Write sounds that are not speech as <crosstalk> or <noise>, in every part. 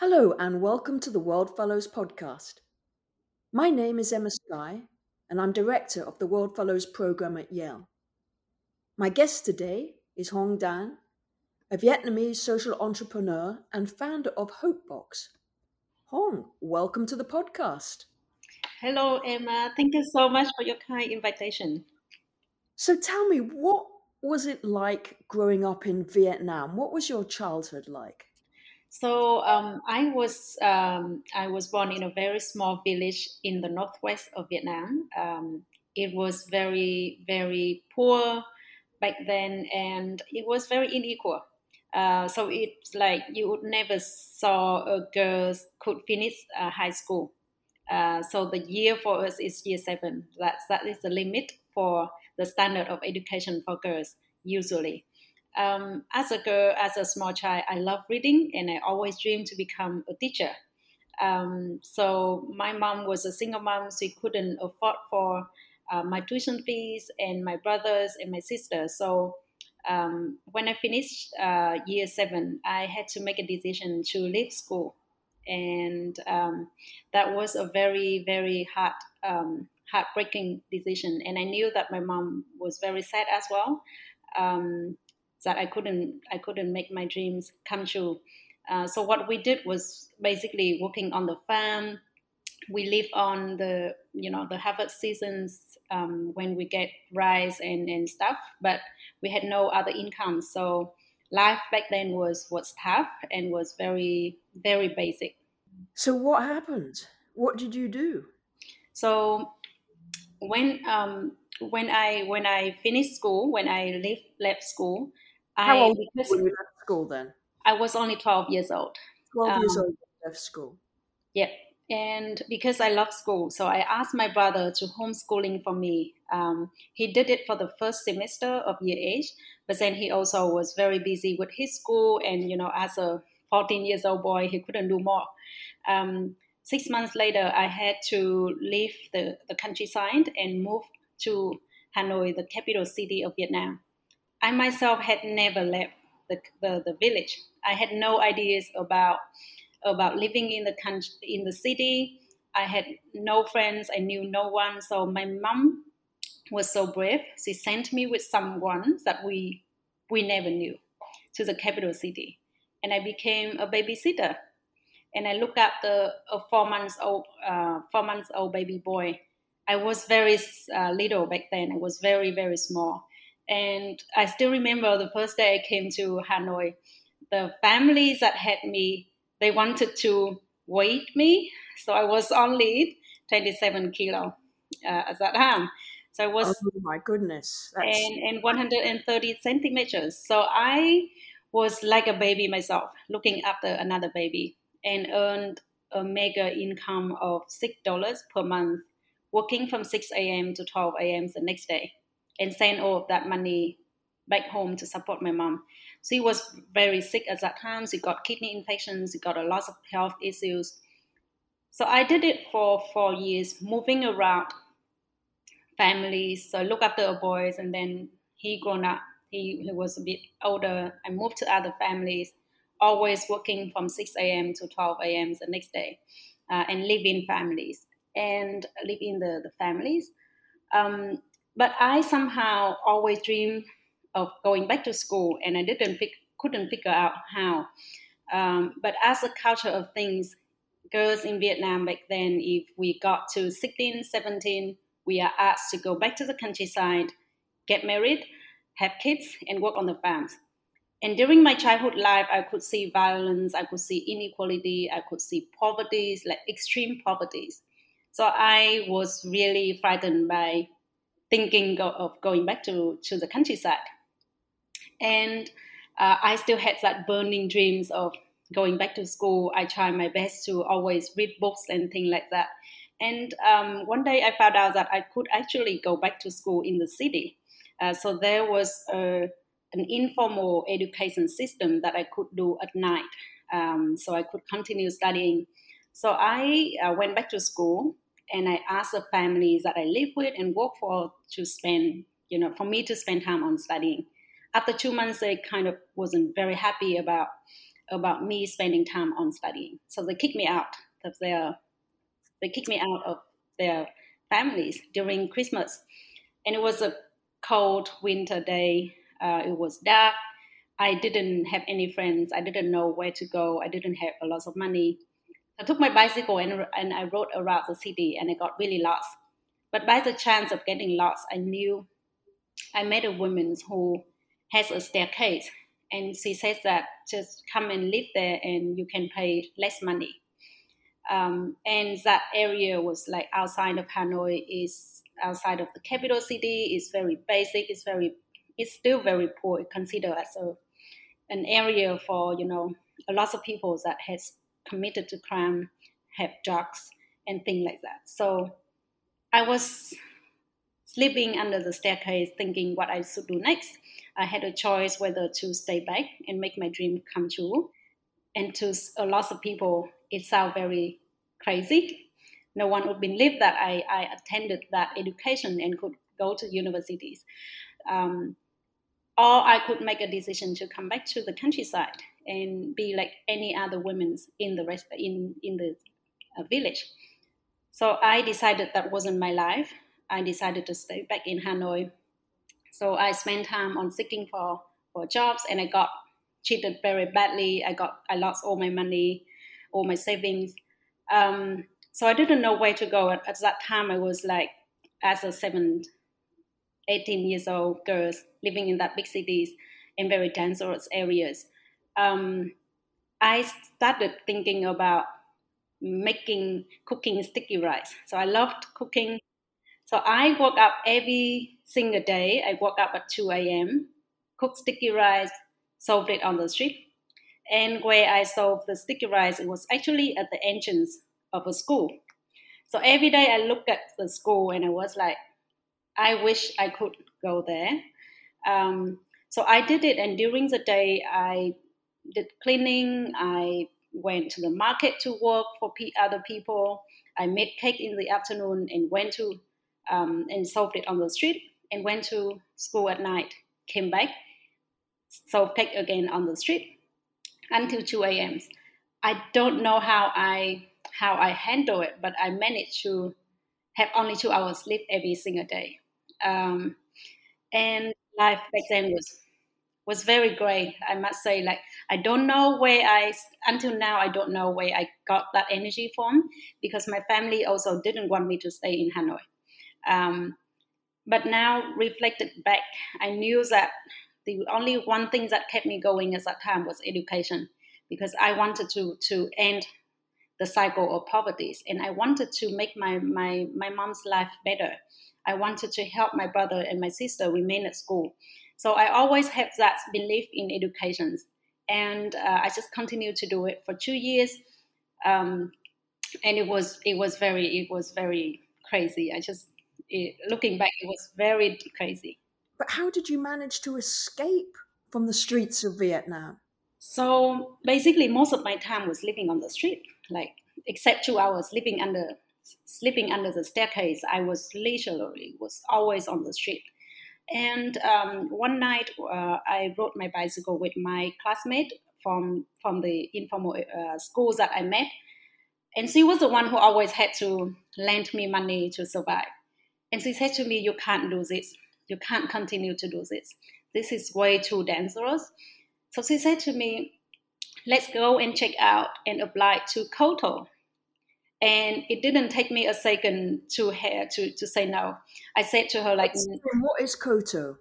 Hello, and welcome to the World Fellows podcast. My name is Emma Sky, and I'm director of the World Fellows program at Yale. My guest today is Huong Dang, a Vietnamese social entrepreneur and founder of Hopebox. Huong, welcome to the podcast. Hello, Emma. Thank you so much for your kind invitation. So tell me, what was it like growing up in Vietnam? What was your childhood like? So um, I was um, I was born in a very small village in the northwest of Vietnam. Um, it was very very poor back then, and it was very unequal. Uh, so it's like you would never saw a girl could finish uh, high school. Uh, so the year for us is year seven. That's that is the limit for the standard of education for girls usually um, as a girl, as a small child, I love reading and I always dreamed to become a teacher. Um, so my mom was a single mom, so she couldn't afford for uh, my tuition fees and my brothers and my sister. So um, when I finished uh, year seven, I had to make a decision to leave school, and um, that was a very very hard um, heartbreaking decision. And I knew that my mom was very sad as well. That I couldn't I couldn't make my dreams come true. Uh, so what we did was basically working on the farm. We live on the you know the harvest seasons um, when we get rice and, and stuff, but we had no other income. So life back then was was tough and was very very basic. So what happened? What did you do? So when um, when I when I finished school, when I left left school, how I, old were you left school then? I was only 12 years old. 12 um, years old left school. Yeah. And because I love school, so I asked my brother to homeschooling for me. Um, he did it for the first semester of year age, but then he also was very busy with his school. And, you know, as a 14 years old boy, he couldn't do more. Um, six months later, I had to leave the, the countryside and move to Hanoi, the capital city of Vietnam. I myself had never left the, the, the village. I had no ideas about about living in the country, in the city. I had no friends. I knew no one. So my mom was so brave. She sent me with someone that we we never knew to the capital city, and I became a babysitter. And I looked the a four months old uh, four months old baby boy. I was very uh, little back then. I was very very small, and I still remember the first day I came to Hanoi, the families that had me, they wanted to weight me. So I was only 27 kilo uh, at that time. So I was. Oh my goodness. And, and 130 centimeters. So I was like a baby myself, looking after another baby, and earned a mega income of $6 per month, working from 6 a.m. to 12 a.m. the next day and send all of that money back home to support my mom. She was very sick at that time. She got kidney infections. She got a lot of health issues. So I did it for four years, moving around families. So look after the boys, and then he grown up. He, he was a bit older. I moved to other families, always working from 6 a.m. to 12 a.m. the next day, uh, and live in families and live in the, the families. Um, but I somehow always dreamed of going back to school, and I didn't couldn't figure out how. Um, but as a culture of things, girls in Vietnam back then, if we got to 16, 17, we are asked to go back to the countryside, get married, have kids, and work on the farms. And during my childhood life, I could see violence, I could see inequality, I could see poverty, like extreme poverty. So I was really frightened by thinking of going back to, to the countryside. And uh, I still had that burning dreams of going back to school. I tried my best to always read books and things like that. And um, one day I found out that I could actually go back to school in the city. Uh, so there was a, an informal education system that I could do at night. Um, so I could continue studying. So I uh, went back to school and I asked the families that I live with and work for to spend, you know, for me to spend time on studying. After two months, they kind of wasn't very happy about about me spending time on studying. So they kicked me out of their they kicked me out of their families during Christmas, and it was a cold winter day. Uh, it was dark. I didn't have any friends. I didn't know where to go. I didn't have a lot of money. I took my bicycle and, and I rode around the city and I got really lost. But by the chance of getting lost, I knew I met a woman who has a staircase and she says that just come and live there and you can pay less money. Um, and that area was like outside of Hanoi, is outside of the capital city. It's very basic. It's very, it's still very poor. Considered as a an area for you know a lot of people that has committed to crime, have drugs and things like that. So I was sleeping under the staircase, thinking what I should do next. I had a choice whether to stay back and make my dream come true. And to a lot of people, it sounds very crazy. No one would believe that I, I attended that education and could go to universities. Um, or I could make a decision to come back to the countryside and be like any other women in the rest in in the uh, village. So I decided that wasn't my life. I decided to stay back in Hanoi. So I spent time on seeking for for jobs, and I got cheated very badly. I got I lost all my money, all my savings. Um, so I didn't know where to go. At, at that time, I was like as a seven 18 years old girls living in that big cities in very dangerous areas. Um, I started thinking about making cooking sticky rice. So I loved cooking. So I woke up every single day. I woke up at 2 a.m., cooked sticky rice, sold it on the street. And where I sold the sticky rice, it was actually at the entrance of a school. So every day I looked at the school and I was like, I wish I could go there. Um, so I did it, and during the day, I did cleaning. I went to the market to work for other people. I made cake in the afternoon and went to um, and sold it on the street and went to school at night. Came back, sold cake again on the street until 2 a.m. I don't know how I how I handle it, but I managed to have only two hours sleep every single day. Um, and life back then was was very great. I must say, like I don't know where I until now I don't know where I got that energy from because my family also didn't want me to stay in Hanoi. Um, but now reflected back, I knew that the only one thing that kept me going at that time was education because I wanted to to end the cycle of poverty and I wanted to make my my my mom's life better. I wanted to help my brother and my sister remain at school. So I always have that belief in education, and uh, I just continued to do it for two years. Um, and it was it was very it was very crazy. I just it, looking back, it was very crazy. But how did you manage to escape from the streets of Vietnam? So basically, most of my time was living on the street, like except two hours living under sleeping under the staircase. I was literally was always on the street. And um, one night, uh, I rode my bicycle with my classmate from from the informal uh, schools that I met, and she was the one who always had to lend me money to survive. And she said to me, "You can't do this. You can't continue to do this. This is way too dangerous." So she said to me, "Let's go and check out and apply to KOTO." And it didn't take me a second to her to, to say no. I said to her like, "What is KOTO?"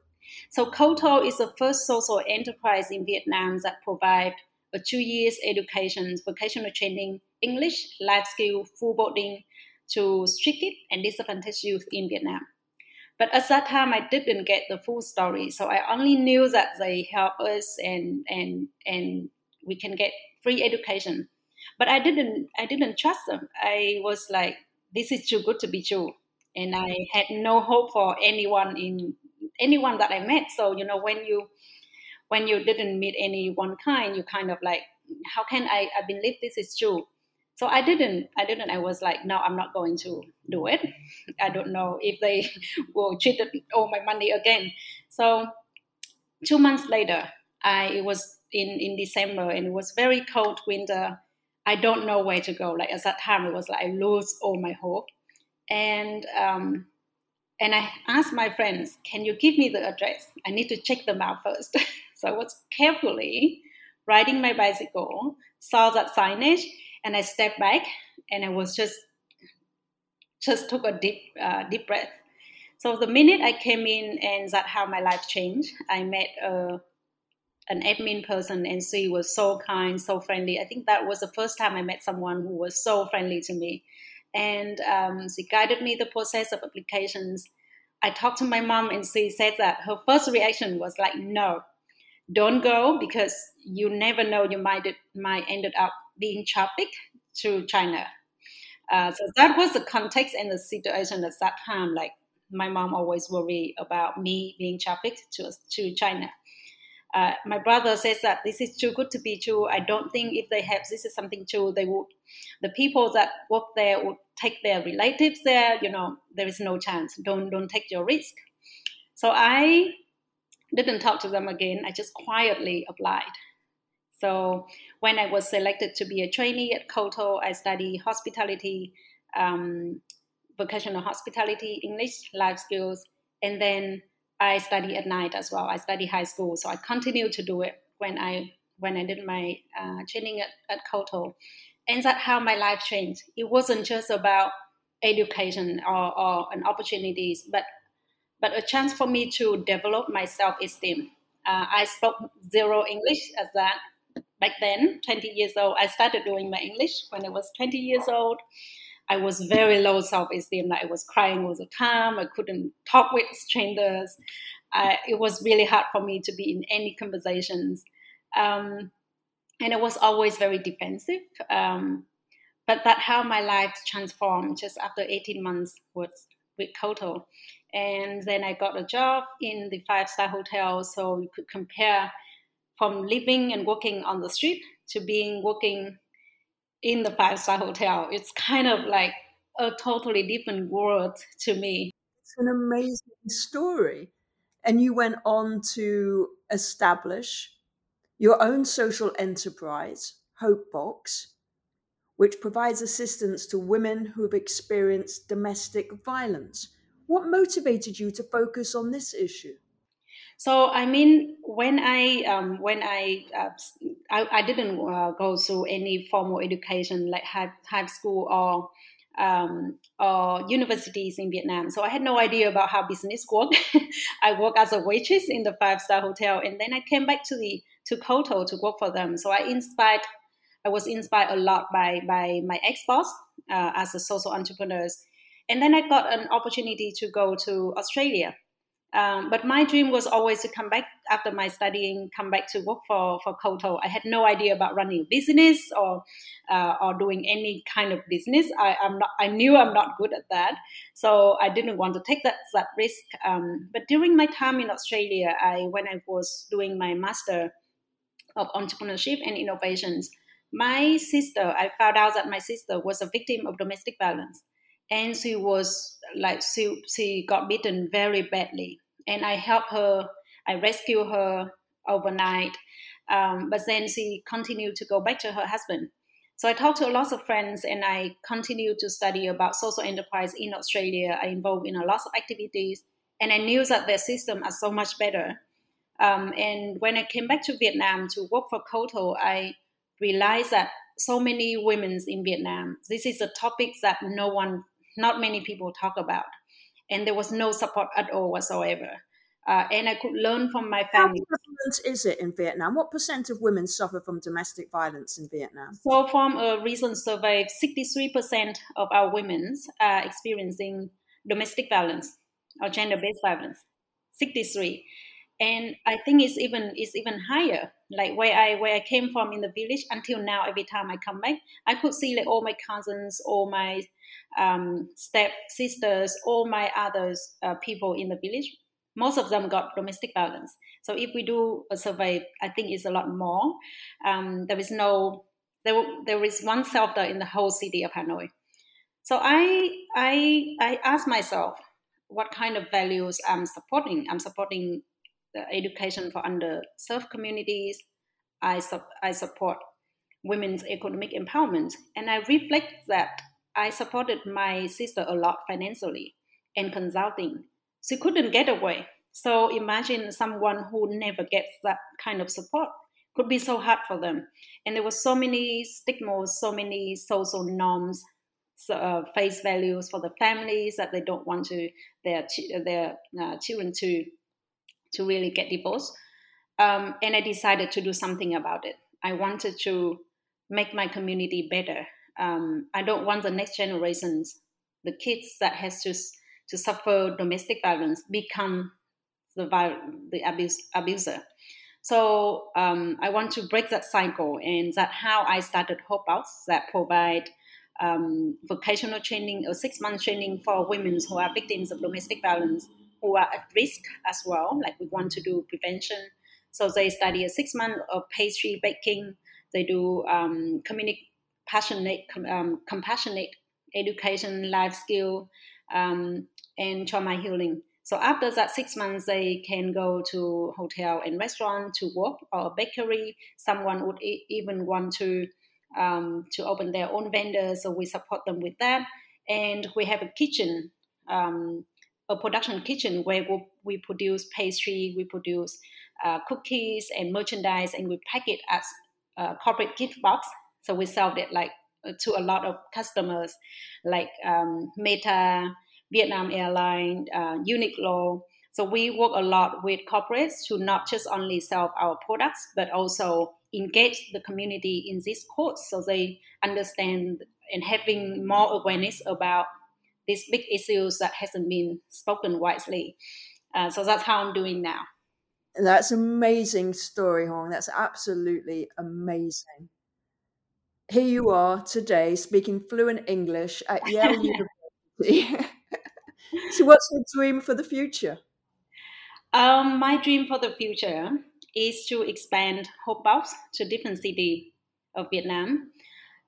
So KOTO is the first social enterprise in Vietnam that provide a two years education, vocational training, English, life skill, full boarding to strict and disadvantaged youth in Vietnam. But at that time, I didn't get the full story, so I only knew that they help us and and and we can get free education but I didn't I didn't trust them. I was like, this is too good to be true, and I had no hope for anyone in anyone that I met. So you know when you when you didn't meet any one kind, you kind of like, how can I, I believe this is true? So I didn't, I didn't, I was like, no, I'm not going to do it. I don't know if they <laughs> will cheat all my money again. So two months later, I, it was in in December, and it was very cold winter. I don't know where to go. Like at that time, it was like I lose all my hope, and um, and I asked my friends, "Can you give me the address? I need to check them out first. <laughs> so I was carefully riding my bicycle, saw that signage, and I stepped back, and I was just just took a deep uh, deep breath. So the minute I came in, and that's how my life changed. I met a an admin person and she was so kind, so friendly. I think that was the first time I met someone who was so friendly to me. And um, she guided me the process of applications. I talked to my mom and she said that her first reaction was like, no, don't go because you never know you might, might ended up being trafficked to China. Uh, so that was the context and the situation at that time. Like my mom always worried about me being trafficked to, to China. Uh, my brother says that this is too good to be true. I don't think if they have this is something true, they would. The people that work there would take their relatives there. You know, there is no chance. Don't don't take your risk. So I didn't talk to them again. I just quietly applied. So when I was selected to be a trainee at Koto, I studied hospitality, um, vocational hospitality, English, life skills, and then I study at night as well. I study high school, so I continue to do it when I when I did my uh, training at, at Koto. And that's how my life changed. It wasn't just about education or, or an opportunities, but but a chance for me to develop my self esteem. Uh, I spoke zero English as that back then, 20 years old. I started doing my English when I was 20 years old. I was very low self esteem. Like I was crying all the time. I couldn't talk with strangers. I, it was really hard for me to be in any conversations. Um, and I was always very defensive. Um, but that how my life transformed just after 18 months with, with Koto. And then I got a job in the five star hotel. So you could compare from living and working on the street to being working in the five star hotel. It's kind of like a totally different world to me. It's an amazing story. And you went on to establish your own social enterprise, Hope Box, which provides assistance to women who have experienced domestic violence. What motivated you to focus on this issue? So I mean, when I um, when I, uh, I, I didn't uh, go through any formal education like high, high school or um, or universities in Vietnam. So I had no idea about how business worked. <laughs> I worked as a waitress in the five star hotel, and then I came back to the to Koto to work for them. So I inspired. I was inspired a lot by by my ex boss uh, as a social entrepreneurs, and then I got an opportunity to go to Australia um, but my dream was always to come back after my studying, come back to work for, for Koto. I had no idea about running a business or uh, or doing any kind of business. I, am not. I knew I'm not good at that, so I didn't want to take that that risk. Um, but during my time in Australia, I when I was doing my master of entrepreneurship and innovations, my sister, I found out that my sister was a victim of domestic violence and she was like she she got bitten very badly. And i helped her i rescued her overnight um, but then she continued to go back to her husband. So i talked to a lot of friends and i continued to study about social enterprise in australia. I involved in a lot of activities and i knew that their system are so much better. Um, and when i came back to vietnam to work for koto i realized that so many women in vietnam this is a topic that no one not many people talk about. And there was no support at all whatsoever. Uh, and I could learn from my family. How prevalent is it in Vietnam? What percent of women suffer from domestic violence in Vietnam? So, from a recent survey, 63% of our women are experiencing domestic violence or gender-based violence. 63 and I think it's even it's even higher. Like where I where I came from in the village until now, every time I come back, I could see like all my cousins, all my um, step sisters, all my others uh, people in the village. Most of them got domestic violence. So if we do a survey, I think it's a lot more. Um, there is no there there is one shelter in the whole city of Hanoi. So I I I ask myself what kind of values I'm supporting. I'm supporting the education for underserved communities. I, I support women's economic empowerment. And I reflect that I supported my sister a lot financially and consulting. She couldn't get away. So imagine someone who never gets that kind of support could be so hard for them. And there were so many stigmas, so many social norms, uh, face values for the families that they don't want to their their uh, children to to really get divorced. Um, and I decided to do something about it. I wanted to make my community better. Um, I don't want the next generations, the kids that has to to suffer domestic violence, become the the abuse, abuser. So um, I want to break that cycle, and that how I started Hope House that provide um, vocational training or six month training for women who are victims of domestic violence who are at risk as well. Like we want to do prevention. So they study a six month of pastry baking. They do um, passionate, um, compassionate education, life skill, um, and trauma healing. So after that six months, they can go to hotel and restaurant to work or bakery. Someone would e- even want to um, to open their own vendor, so we support them with that. And we have a kitchen, um, a production kitchen where we, we produce pastry, we produce uh, cookies and merchandise, and we pack it as a corporate gift box. So we sell it like to a lot of customers, like um, Meta, Vietnam Airlines, uh, Uniqlo. So we work a lot with corporates to not just only sell our products, but also engage the community in this course so they understand and having more awareness about these big issues that hasn't been spoken widely. Uh, so that's how I'm doing now. That's amazing story, Huong. That's absolutely amazing. Here you are today speaking fluent English at Yale <laughs> University. <laughs> so, what's your dream for the future? Um, my dream for the future is to expand Hope Box to different cities of Vietnam,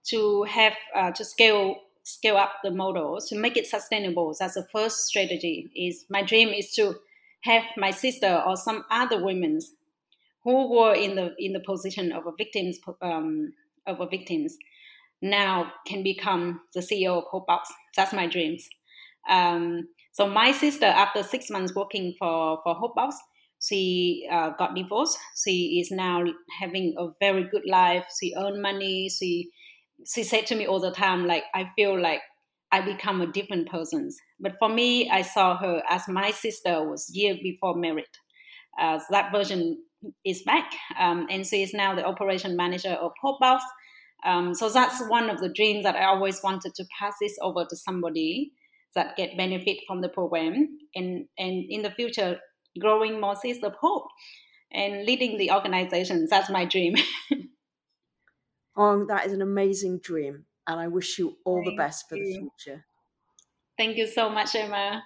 to have uh, to scale scale up the model to make it sustainable. That's the first strategy. Is my dream is to have my sister or some other women who were in the in the position of a victims um, of a victims now can become the CEO of Hope Box. That's my dreams. Um, so my sister, after six months working for for Hope Box, she uh, got divorced. She is now having a very good life. She earned money. She she said to me all the time, like I feel like I become a different person. But for me, I saw her as my sister was year before married. Uh, so that version is back, um, and she is now the operation manager of Hope Box. Um, so that's one of the dreams that I always wanted to pass this over to somebody that get benefit from the program and and in the future growing more seeds of hope and leading the organization that's my dream <laughs> oh that is an amazing dream and i wish you all Thank the best for you. the future Thank you so much, Emma.